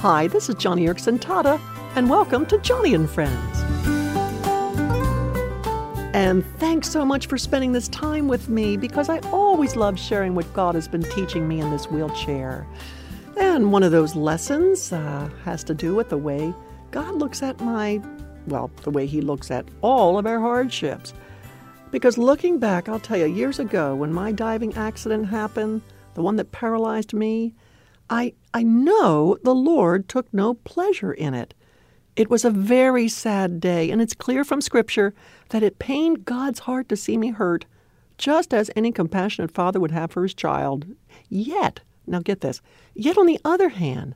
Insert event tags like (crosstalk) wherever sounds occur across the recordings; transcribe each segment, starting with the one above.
Hi, this is Joni Eareckson Tada, and welcome to Joni and Friends. And thanks so much for spending this time with me because I always love sharing what God has been teaching me in this wheelchair. And one of those lessons uh, has to do with the way God looks at my, well, the way He looks at all of our hardships. Because looking back, I'll tell you, years ago when my diving accident happened, the one that paralyzed me, I, I know the Lord took no pleasure in it. It was a very sad day, and it's clear from Scripture that it pained God's heart to see me hurt, just as any compassionate father would have for his child. Yet, now get this, yet on the other hand,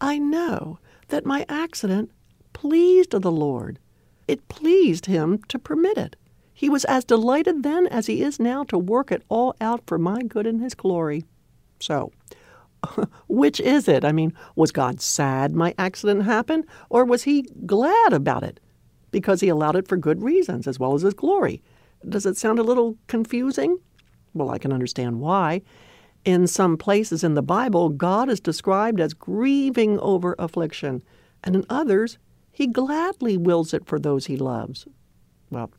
I know that my accident pleased the Lord. It pleased Him to permit it. He was as delighted then as He is now to work it all out for my good and His glory. So, (laughs) which is it? I mean, was God sad my accident happened, or was he glad about it because he allowed it for good reasons as well as his glory? Does it sound a little confusing? Well, I can understand why. In some places in the Bible, God is described as grieving over affliction, and in others, he gladly wills it for those he loves. Well,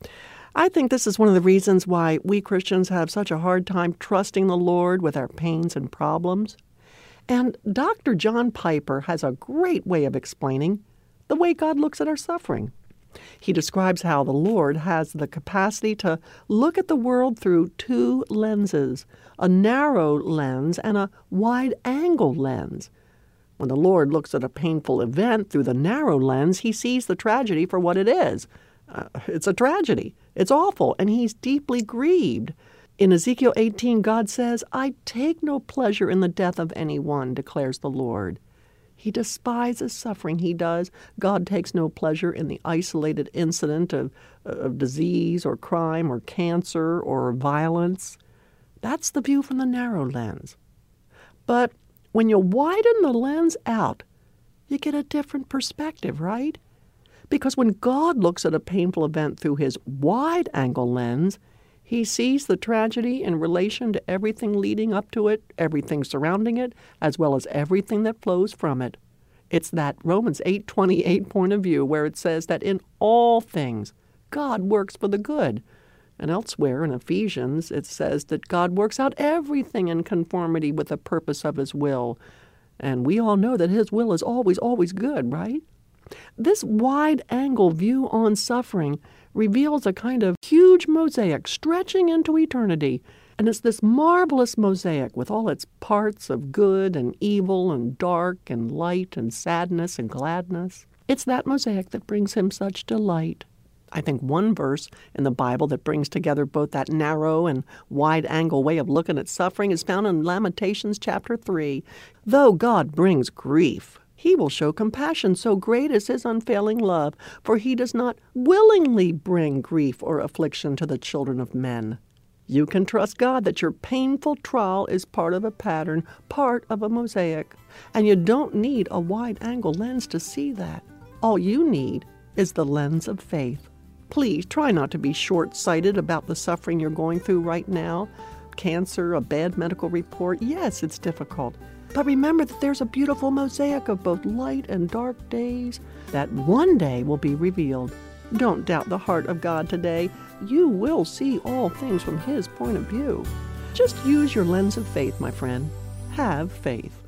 I think this is one of the reasons why we Christians have such a hard time trusting the Lord with our pains and problems. And Dr. John Piper has a great way of explaining the way God looks at our suffering. He describes how the Lord has the capacity to look at the world through two lenses a narrow lens and a wide angle lens. When the Lord looks at a painful event through the narrow lens, he sees the tragedy for what it is. Uh, it's a tragedy. It's awful, and he's deeply grieved. In Ezekiel 18, God says, I take no pleasure in the death of anyone, declares the Lord. He despises suffering. He does. God takes no pleasure in the isolated incident of, uh, of disease or crime or cancer or violence. That's the view from the narrow lens. But when you widen the lens out, you get a different perspective, right? Because when God looks at a painful event through his wide angle lens, he sees the tragedy in relation to everything leading up to it, everything surrounding it, as well as everything that flows from it. It's that Romans 8:28 point of view where it says that in all things God works for the good. And elsewhere in Ephesians it says that God works out everything in conformity with the purpose of his will. And we all know that his will is always always good, right? This wide angle view on suffering reveals a kind of huge mosaic stretching into eternity. And it's this marvelous mosaic with all its parts of good and evil and dark and light and sadness and gladness. It's that mosaic that brings him such delight. I think one verse in the Bible that brings together both that narrow and wide angle way of looking at suffering is found in Lamentations chapter 3. Though God brings grief, he will show compassion, so great is his unfailing love, for he does not willingly bring grief or affliction to the children of men. You can trust God that your painful trial is part of a pattern, part of a mosaic, and you don't need a wide angle lens to see that. All you need is the lens of faith. Please try not to be short sighted about the suffering you're going through right now. Cancer, a bad medical report, yes, it's difficult. But remember that there's a beautiful mosaic of both light and dark days that one day will be revealed. Don't doubt the heart of God today. You will see all things from His point of view. Just use your lens of faith, my friend. Have faith.